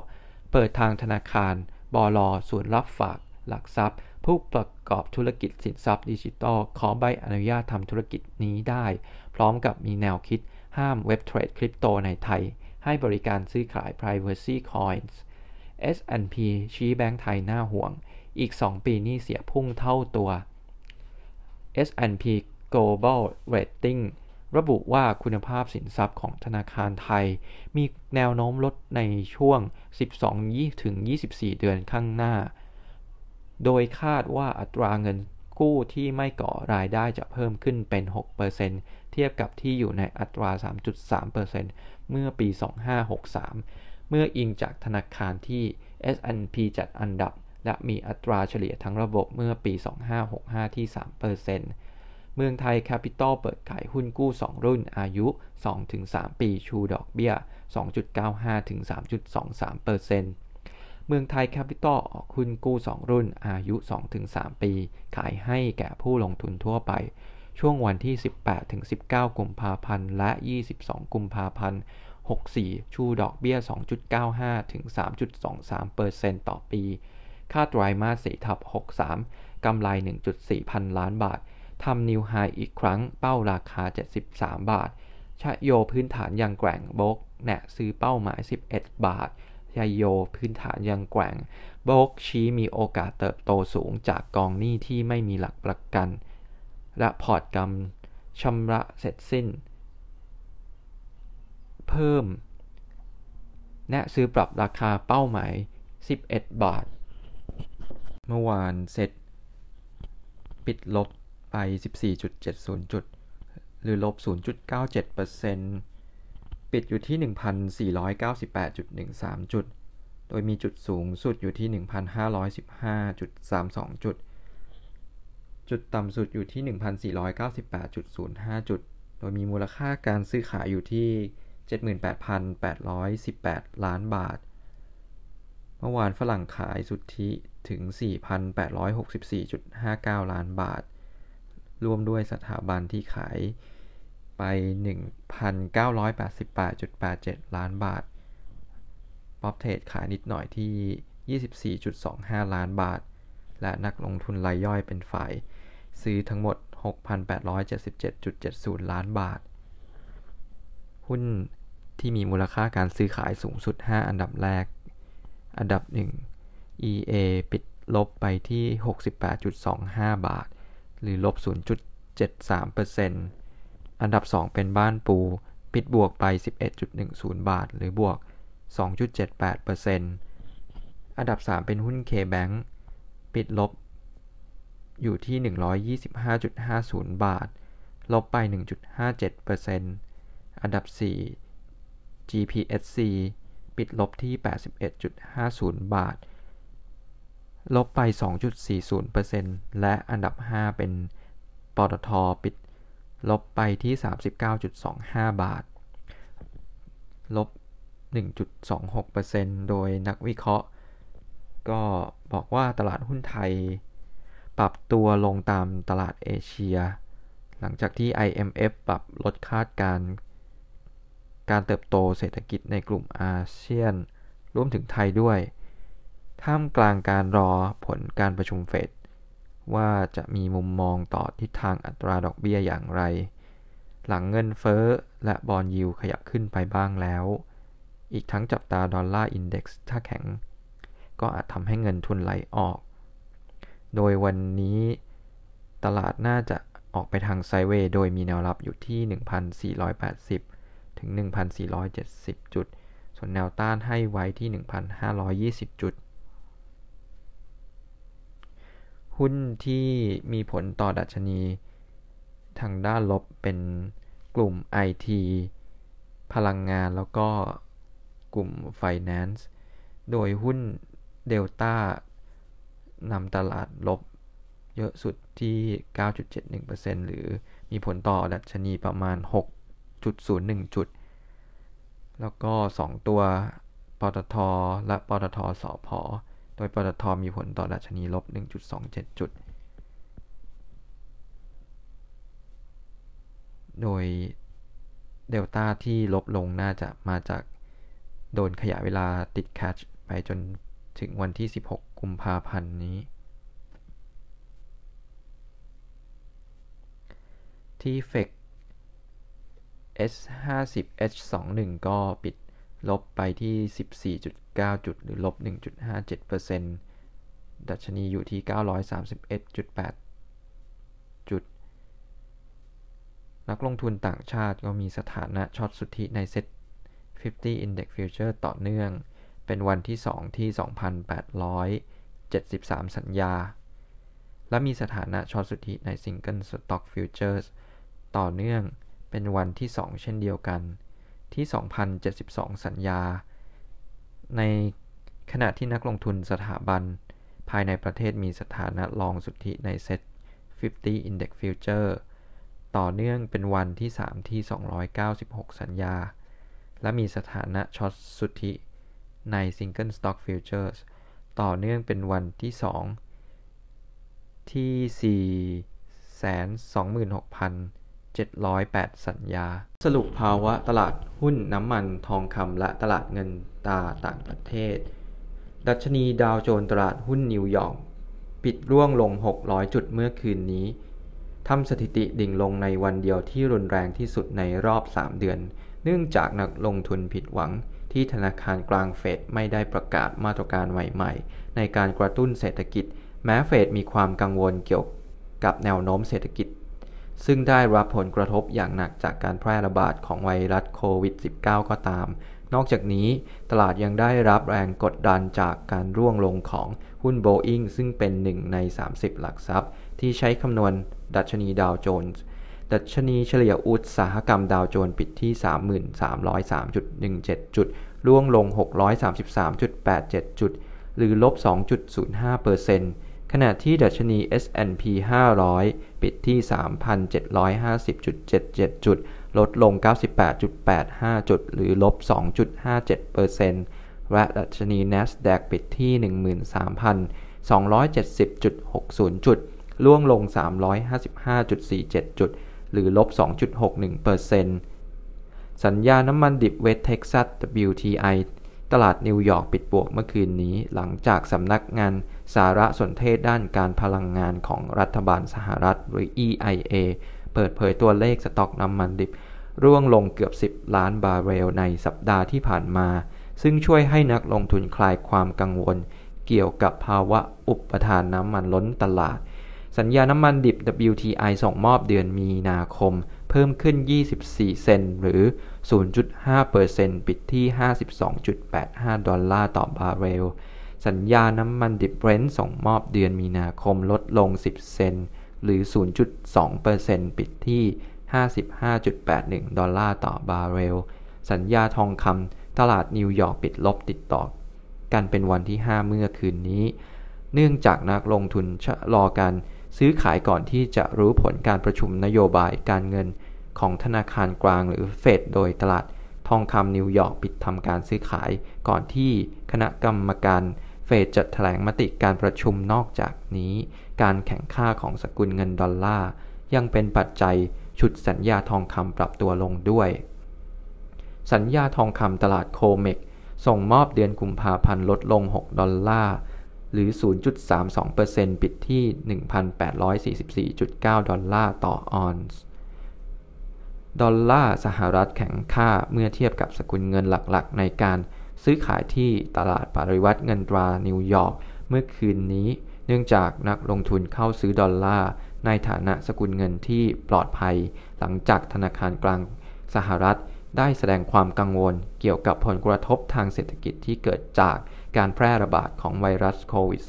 เปิดทางธนาคารบลส่วนรับฝาก หลักทรัพย์ ผู้ประกอบธุรกิจสินทรัพย์ดิจิทัล ขอใบอนุญาตทำธุรกิจนี้ได้ พร้อมกับมีแนวคิดห้ามเว็บเทรดคริปโตในไทย ให้บริการซื้อขาย Privacy Coins S&P ชี้แบงก์ไทยน้าห่วง อีก 2 ปีนี้เสียพุ่งเท่าตัว S&P Global Rating ระบุว่าคุณภาพสินทรัพย์ของธนาคารไทย มีแนวโน้มลดในช่วง 12-24 เดือนข้างหน้า โดยคาดว่าอัตราเงินกู้ที่ไม่ก่อรายได้จะเพิ่มขึ้นเป็น 6%เทียบกับที่อยู่ในอัตรา 3.3%เมื่อปี 2563 เมื่ออิงจากธนาคารที่ S&P จัดอันดับ และมีอัตราเฉลี่ยทั้งระบบเมื่อปี 2565 ที่ 3% เมืองไทยแคปิตอลเปิดขายหุ้นกู้ 2 รุ่นอายุ 2-3 ปี ชูดอกเบี้ย 2.95-3.23%เมืองไทยแคปิตอลออกหุ้นกู้ 2 รุ่นอายุ 2-3 ปี ขายให้แก่ผู้ลงทุนทั่วไป ช่วงวันที่ 18-19 กุมภาพันธ์ และ 22 กุมภาพันธ์ 64 ชูดอกเบี้ย 2.95-3.23%ต่อปี ค่าไตรมาส4ทับ 63 กำไร 1.4 พันล้านบาท ทำนิวไฮอีกครั้งเป้าราคา 73 บาทชโยพื้นฐานยังแกว่งโบกแนะซื้อเป้าหมาย 11 บาทชโยพื้นฐานยังแกว่งโบกชี้มีโอกาสเติบโตสูงจากกองหนี้ที่ไม่มีหลักประกัน และพอร์ตกำชำระเสร็จสิ้น เพิ่ม แนะซื้อปรับราคาเป้าหมาย 11 บาท เมื่อวานเซ็ตปิดลบ ไป 14.70 จุด หรือลบ 0.97%ปิดอยู่ที่ 1,498.13 จุด โดยมีจุดสูงสุดอยู่ที่ 1,515.32 จุด จุดต่ำสุดอยู่ที่ 1,498.05 จุด โดยมีมูลค่าการซื้อขายอยู่ที่ 78,818 ล้านบาท เมื่อวานฝรั่งขายสุทธิถึง 4,864.59 ล้านบาท รวมด้วยสถาบันที่ขายไป 1,988.87 ล้านบาท ป๊อปเทรดขายนิดหน่อยที่ 24.25 ล้านบาท และนักลงทุนรายย่อยเป็นฝ่าย ซื้อทั้งหมด 6,877.70 ล้านบาท หุ้นที่มีมูลค่าการซื้อขายสูงสุด 5 อันดับแรก อันดับ 1 EA ปิดลบไปที่ 68.25 บาท หรือลบ 0.73%อันดับ 2 เป็นบ้านปู ปิดบวกไป 11.10 บาท หรือบวก 2.78%อันดับ 3 เป็นหุ้น K-Bank ปิดลบอยู่ที่ 125.50 บาท ลบไป 1.57%อันดับ 4 GPSC ปิดลบที่ 81.50 บาท ลบไป 2.40%และอันดับ 5 เป็นปตทปิด ลบไปที่ 39.25 บาท ลบ 1.26%โดยนักวิเคราะห์ ก็บอกว่าตลาดหุ้นไทย ปรับตัวลงตามตลาดเอเชีย หลังจากที่ IMF ปรับลดคาดการการเติบโตเศรษฐกิจในกลุ่มอาเซียน รวมถึงไทยด้วย ท่ามกลางการรอผลการประชุมเฟดว่าจะมีมุมมองต่อทิศทางอัตราดอกเบี้ยอย่างไร หลังเงินเฟ้อและบอลยิวขยับขึ้นไปบ้างแล้ว อีกทั้งจับตาดอลลาร์อินเด็กซ์ถ้าแข็ง ก็อาจทำให้เงินทุนไหลออก โดยวันนี้ ตลาดน่าจะออกไปทางไซเวย์โดยมีแนวรับอยู่ที่ 1,480 ถึง 1,470 จุด ส่วนแนวต้านให้ไว้ที่ 1,520 จุด หุ้นที่มีผลต่อดัชนี ทางด้านลบเป็นกลุ่ม IT พลังงานแล้วก็กลุ่ม Finance โดยหุ้นเดลต้านำตลาดลบเยอะสุดที่ 9.71%หรือมีผลต่อดัชนีประมาณ 6.01 จุด แล้วก็ 2 ตัว ปตท และปตทสอพอ ดยปตทมีผลต่อดัชนีลบ 1.27 จุด โดยเดลต้าที่ลบลงน่าจะมาจากโดนขยายเวลาติดแคชไปจนถึงวันที่ 16 กุมภาพันธ์นี้ ที่เฟก S50 H21 ก็ปิด ลบไปที่ 14.9 จุด หรือลบ 1.57%ดัชนีอยู่ที่ 931.8 จุด นักลงทุนต่างชาติก็มีสถานะช็อตสุทธิในเซ็ต50 Index Future ต่อเนื่อง เป็นวันที่ 2 ที่ 2,873 สัญญา และมีสถานะช็อตสุทธิใน Single Stock Futures ต่อเนื่อง เป็นวันที่ 2 เช่นเดียวกัน ที่ 2,072 สัญญา ในขณะที่นักลงทุนสถาบัน ภายในประเทศมีสถานะรองสุทธิในเซ็ต50 Index Future ต่อเนื่องเป็นวันที่ 3 ที่ 296 สัญญา และมีสถานะช็อตสุทธิใน Single Stock Futures ต่อเนื่องเป็นวันที่ 2 ที่ 708 สัญญา สรุปภาวะตลาดหุ้นน้ำมันทองคำและตลาดเงินตาต่างประเทศ ดัชนีดาวโจนส์ตลาดหุ้นนิวยอร์กปิดร่วงลง 600 จุดเมื่อคืนนี้ทำสถิติดิ่งลงในวันเดียวที่รุนแรงที่สุดในรอบ 3 เดือน เนื่องจากนักลงทุนผิดหวังที่ธนาคารกลางเฟดไม่ได้ประกาศมาตรการใหม่ๆ ในการกระตุ้นเศรษฐกิจ แม้เฟดมีความกังวลเกี่ยวกับแนวโน้มเศรษฐกิจ ซึ่งได้รับผลกระทบอย่างหนักจากการแพร่ระบาดของไวรัสโควิด -19 ก็ตาม นอกจากนี้ตลาดยังได้รับแรงกดดันจากการร่วงลงของหุ้นโบอิงซึ่งเป็นหนึ่งใน 30 หลักทรัพย์ ที่ใช้คำนวณดัชนีดาวโจนส์ดัชนีเฉลี่ยอุตสาหกรรมดาวโจนส์ปิดที่ 3303.17 จุด ร่วงลง 633.87 จุด หรือลบ 2.05%ขณะที่ดัชนี S&P 500 ปิดที่ 3,750.77 จุด ลดลง 98.85 จุด หรือลบ 2.57%และดัชนี NASDAQ ปิดที่ 13,270.60 จุดร่วงลง 355.47 จุด หรือลบ 2.61%สัญญาน้ำมันดิบเวสเท็กซัส WTI ตลาดนิวยอร์กปิดบวกเมื่อคืนนี้หลังจากสำนักงาน สารสนเทศด้านการพลังงานของรัฐบาลสหรัฐหรือ EIA เปิดเผยตัวเลขสต็อกน้ำมันดิบ ร่วงลงเกือบ 10 ล้านบาร์เรลในสัปดาห์ที่ผ่านมา ซึ่งช่วยให้นักลงทุนคลายความกังวล เกี่ยวกับภาวะอุปทานน้ำมันล้นตลาด สัญญาน้ำมันดิบ WTI ส่งมอบเดือนมีนาคม เพิ่มขึ้น 24 เซนต์หรือ 0.5%ปิดที่ 52.85 ดอลลาร์ต่อบาร์เรล สัญญาน้ำมันดิบเบรนท์ส่งมอบเดือนมีนาคมลดลง 10 เซนต์หรือ 0.2%ปิดที่ 55.81 ดอลลาร์ต่อบาร์เรล สัญญาทองคำตลาดนิวยอร์กปิดลบติดต่อกันเป็นวันที่ 5 เมื่อคืนนี้ เนื่องจากนักลงทุนชะลอการซื้อขายก่อนที่จะรู้ผลการประชุมนโยบายการเงินของธนาคารกลางหรือเฟดโดยตลาดทองคำนิวยอร์กปิดทำการซื้อขายก่อนที่คณะกรรมการ เฟดจะแถลงมติการประชุมนอกจากนี้ การแข็งค่าของสกุลเงินดอลลาร์ยังเป็นปัจจัยฉุดสัญญาทองคำปรับตัวลงด้วย สัญญาทองคำตลาดโคเมกซ์ส่งมอบเดือนกุมภาพันธ์ลดลง 6 ดอลลาร์ หรือ 0.32%ปิดที่ 1,844.9 ดอลลาร์ต่อออนซ์ ดอลลาร์สหรัฐแข็งค่าเมื่อเทียบกับสกุลเงินหลักๆ ในการ ซื้อขายที่ตลาดปริวรรตเงินตรานิวยอร์กเมื่อคืนนี้ เนื่องจากนักลงทุนเข้าซื้อดอลลาร์ในฐานะสกุลเงินที่ปลอดภัย หลังจากธนาคารกลางสหรัฐ ได้แสดงความกังวลเกี่ยวกับผลกระทบทางเศรษฐกิจที่เกิดจากการแพร่ระบาดของไวรัสโควิด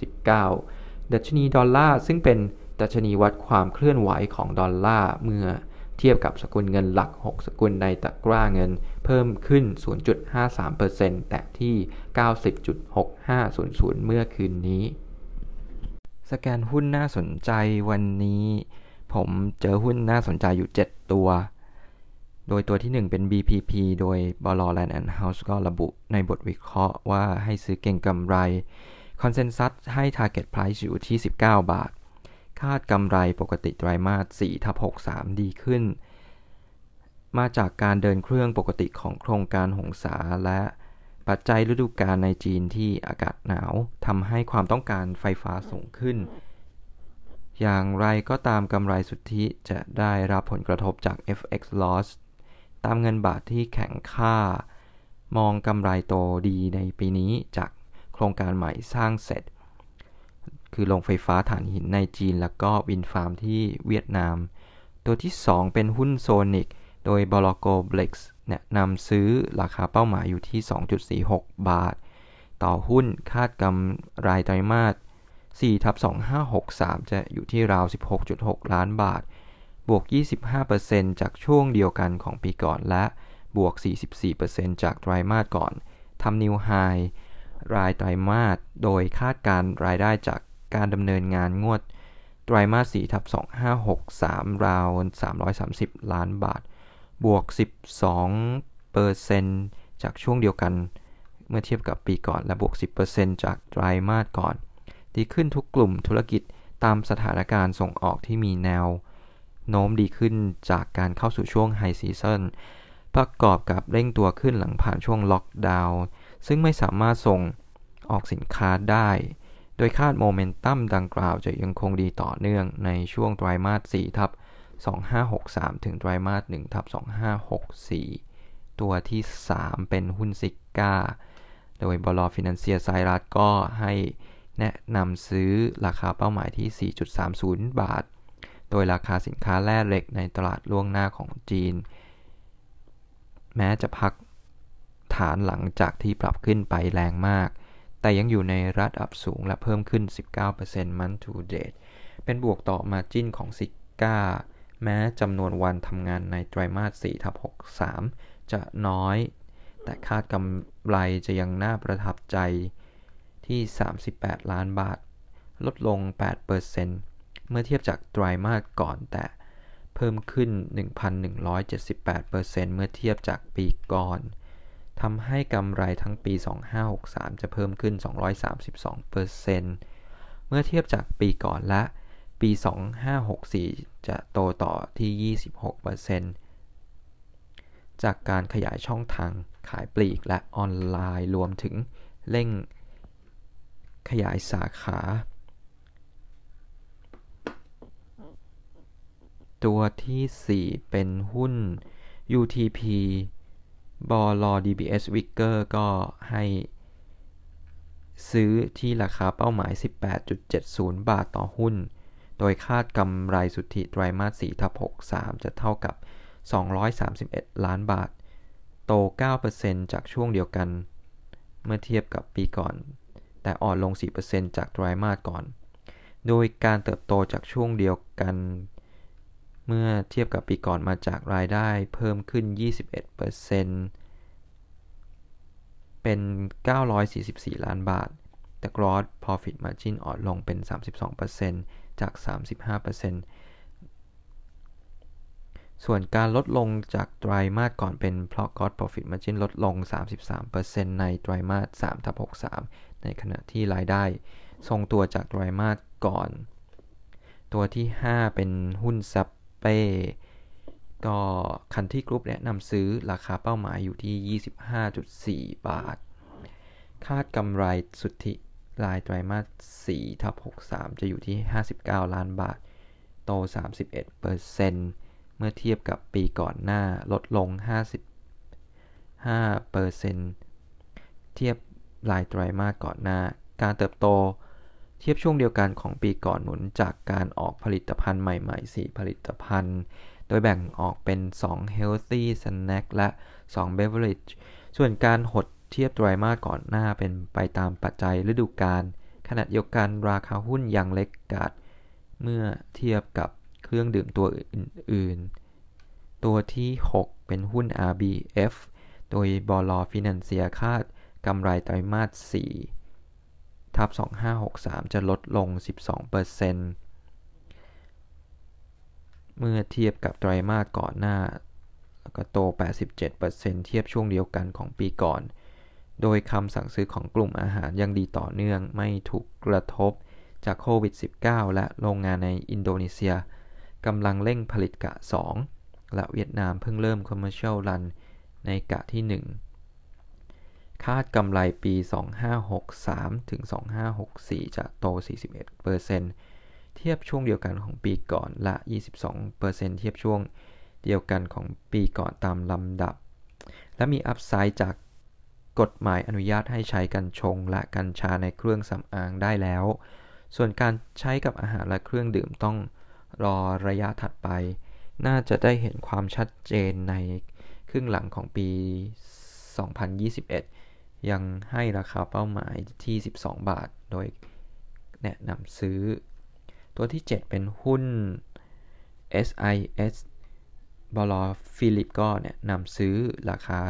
-19 ดัชนีดอลลาร์ซึ่งเป็นดัชนีวัดความเคลื่อนไหวของดอลลาร์เมื่อ เทียบกับสกุลเงินหลัก 6 สกุลในตะกร้าเงิน เพิ่มขึ้น 0.53%แต่ที่ 90.6500 เมื่อคืนนี้ สแกนหุ้นน่าสนใจวันนี้ ผมเจอหุ้นน่าสนใจอยู่ 7 ตัว โดยตัวที่ 1 เป็น BPP โดยบล Land and House ก็ระบุในบทวิเคราะห์ว่าให้ซื้อเก่งกำไร คอนเซนแซสให้ Target Price อยู่ที่ 19 บาท คาดกำไรปกติไตรมาส4ทับ63 ดีขึ้น มาจากการเดินเครื่องปกติของโครงการหงสาและปัจจัยฤดูกาลในจีนที่อากาศหนาวทำให้ความต้องการไฟฟ้าสูงขึ้น อย่างไรก็ตามกำไรสุทธิจะได้รับผลกระทบจาก FX loss ตามเงินบาทที่แข็งค่า มองกำไรโตดีในปีนี้จากโครงการใหม่สร้างเสร็จ คือโรงไฟฟ้าถ่านหินในจีน แล้วก็วินฟาร์มที่เวียดนาม ตัวที่ 2 เป็นหุ้นโซนิกโดยบลโกเบล็กซ์แนะนำซื้อราคาเป้าหมายอยู่ที่ 2.46 บาท ต่อหุ้นคาดกำไรไตรมาส4ทับ2563 จะอยู่ที่ราว 16.6 ล้านบาท บวก 25%จากช่วงเดียวกันของปีก่อนและบวก 44%จากไตรมาสก่อนทำ new high รายไตรมาส โดยคาดการรายได้จาก การดำเนินงานงวดไตรมาส4ทับ2563 ราว 330 ล้านบาท บวก 12เปอร์เซ็นต์จากช่วงเดียวกัน เมื่อเทียบกับปีก่อน และบวก 10%จากไตรมาสก่อน ดีขึ้นทุกกลุ่มธุรกิจตามสถานการณ์ส่งออกที่มีแนว โน้มดีขึ้นจากการเข้าสู่ช่วง high seasonประกอบกับเร่งตัวขึ้นหลังผ่านช่วงล็อกดาวน์ซึ่งไม่สามารถส่งออกสินค้าได้ โดยคาดโมเมนตัมดังกล่าวจะยังคงดีต่อเนื่องในช่วงไตรมาส4ทับ2563 ถึงไตรมาส1ทับ2564 ตัวที่ 3 เป็นหุ้น ZIGA โดยบลฟินันเซียไซรัสก็ให้แนะนำซื้อราคาเป้าหมายที่ 4.30 บาท โดยราคาสินค้าแร่เหล็กในตลาดล่วงหน้าของจีน แม้จะพักฐานหลังจากที่ปรับขึ้นไปแรงมาก แต่ยังอยู่ในระดับสูงและเพิ่มขึ้น 19% month to date เป็นบวกต่อมาจิ้นของซิก้า แม้จำนวนวันทำงานในไตรมาส4ทับ63 จะน้อย แต่คาดกำไรจะยังน่าประทับใจที่ 38 ล้านบาท ลดลง 8%เมื่อเทียบจากไตรมาสก่อนแต่เพิ่มขึ้น 1,178%เมื่อเทียบจากปีก่อน ทำให้กำไรทั้งปี 2563 จะเพิ่มขึ้น 232%เมื่อเทียบจากปีก่อนและปี 2564 จะโตต่อที่ 26%จากการขยายช่องทางขายปลีกและออนไลน์รวมถึงเร่งขยายสาขา ตัวที่ 4 เป็นหุ้น UTP บอล DBS Wicker ก็ให้ซื้อที่ราคาเป้าหมาย 18.70 บาทต่อหุ้น โดยคาดกำไรสุทธิไตรมาส4ทับ63 จะเท่ากับ 231 ล้านบาท โต 9%จากช่วงเดียวกัน เมื่อเทียบกับปีก่อน แต่อ่อนลง 4%จากไตรมาสก่อน โดยการเติบโตจากช่วงเดียวกัน เมื่อเทียบกับปีก่อนมาจากรายได้เพิ่มขึ้น 21%เป็น 944 ล้านบาท แต่ gross profit margin อ่อนลงเป็น 32%จาก 35%ส่วนการลดลงจากไตรมาสก่อนเป็นเพราะ gross profit margin ลดลง 33%ในไตรมาส3ทับ63 ในขณะที่รายได้ทรงตัวจากไตรมาสก่อน ตัวที่ 5 เป็นหุ้นซับ เป้ ก็คันที่กรุ๊ปแนะนำซื้อราคาเป้าหมายอยู่ที่ 25.4 บาท คาดกำไรสุทธิรายไตรมาส4ทับ63 จะอยู่ที่ 59 ล้านบาท โต 31%เซ็นต์เมื่อเทียบกับปีก่อนหน้าลดลง 55%เทียบรายไตรมาสก่อนหน้า การเติบโต เทียบช่วงเดียวกันของปีก่อนหนุนจากการออกผลิตภัณฑ์ใหม่ๆ 4 ผลิตภัณฑ์ โดยแบ่งออกเป็น 2 Healthy Snack และ 2 Beverage ส่วนการหดเทียบไตรมาสก่อนหน้าเป็นไปตามปัจจัยฤดูกาลขณะเดียวกันราคาหุ้นยังเล็กกาดเมื่อเทียบกับเครื่องดื่มตัวอื่นตัวที่ 6 เป็นหุ้น RBF โดยบลฟินแลนเซียคาดกำไรไตรมาส4 ทับ 2563 จะลดลง 12%เมื่อเทียบกับไตรมาสก่อนหน้าแล้วก็โต 87%เทียบช่วงเดียวกันของปีก่อน โดยคำสั่งซื้อของกลุ่มอาหารยังดีต่อเนื่องไม่ถูกกระทบจากโควิด -19 และโรงงานในอินโดนีเซียกำลังเร่งผลิตกะ 2 และเวียดนามเพิ่งเริ่ม Commercial Run ในกะที่ 1 คาดกำไรปี 2563 ถึง 2564 จะโต 41%เทียบช่วงเดียวกันของปีก่อนและ 22%เทียบช่วงเดียวกันของปีก่อนตามลำดับ และมีอัพไซด์จากกฎหมายอนุญาตให้ใช้กัญชงและกัญชาในเครื่องสำอางได้แล้ว ส่วนการใช้กับอาหารและเครื่องดื่มต้องรอระยะถัดไป น่าจะได้เห็นความชัดเจนในครึ่งหลังของปี 2021 ยังให้ราคาเป้าหมายที่ 12 บาท โดยแนะนำซื้อ ตัวที่ 7 เป็นหุ้น SIS บลฟิลิปก็เนี่ยนำซื้อราคา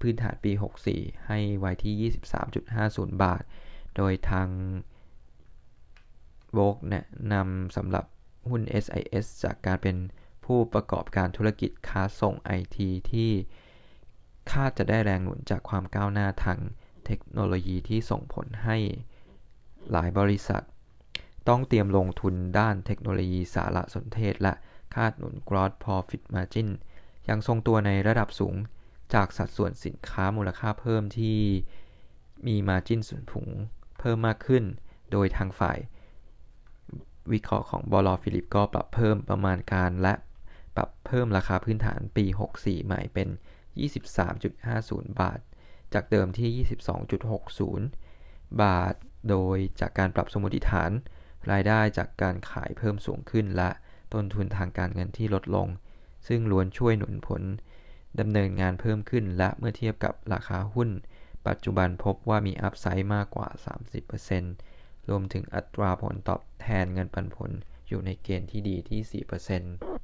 พื้นฐานปี 64 ให้ไว้ที่ 23.50 บาท โดยทางโวกแนะนำสำหรับหุ้น SIS จากการเป็นผู้ประกอบการธุรกิจค้าส่งไอทีที่ คาดจะได้แรงหนุนจากความก้าวหน้าทางเทคโนโลยีที่ส่งผลให้หลายบริษัท ต้องเตรียมลงทุนด้านเทคโนโลยีสารสนเทศ และคาดหนุน Gross Profit Margin ยังทรงตัวในระดับสูงจากสัดส่วนสินค้ามูลค่าเพิ่มที่มี Margin สูงผงเพิ่มมากขึ้น โดยทางฝ่ายวิเคราะห์ของบอลฟิลิปก็ปรับเพิ่มประมาณการและปรับเพิ่มราคาพื้นฐานปี 64 ใหม่เป็น 23.50 บาท จากเดิมที่ 22.60 บาท โดยจากการปรับสมมติฐาน รายได้จากการขายเพิ่มสูงขึ้นและต้นทุนทางการเงินที่ลดลง ซึ่งล้วนช่วยหนุนผลดำเนินงานเพิ่มขึ้นและเมื่อเทียบกับราคาหุ้น ปัจจุบันพบว่ามีอัพไซด์มากกว่า 30%รวมถึงอัตราผลตอบแทนเงินปันผลอยู่ในเกณฑ์ที่ดีที่ 4%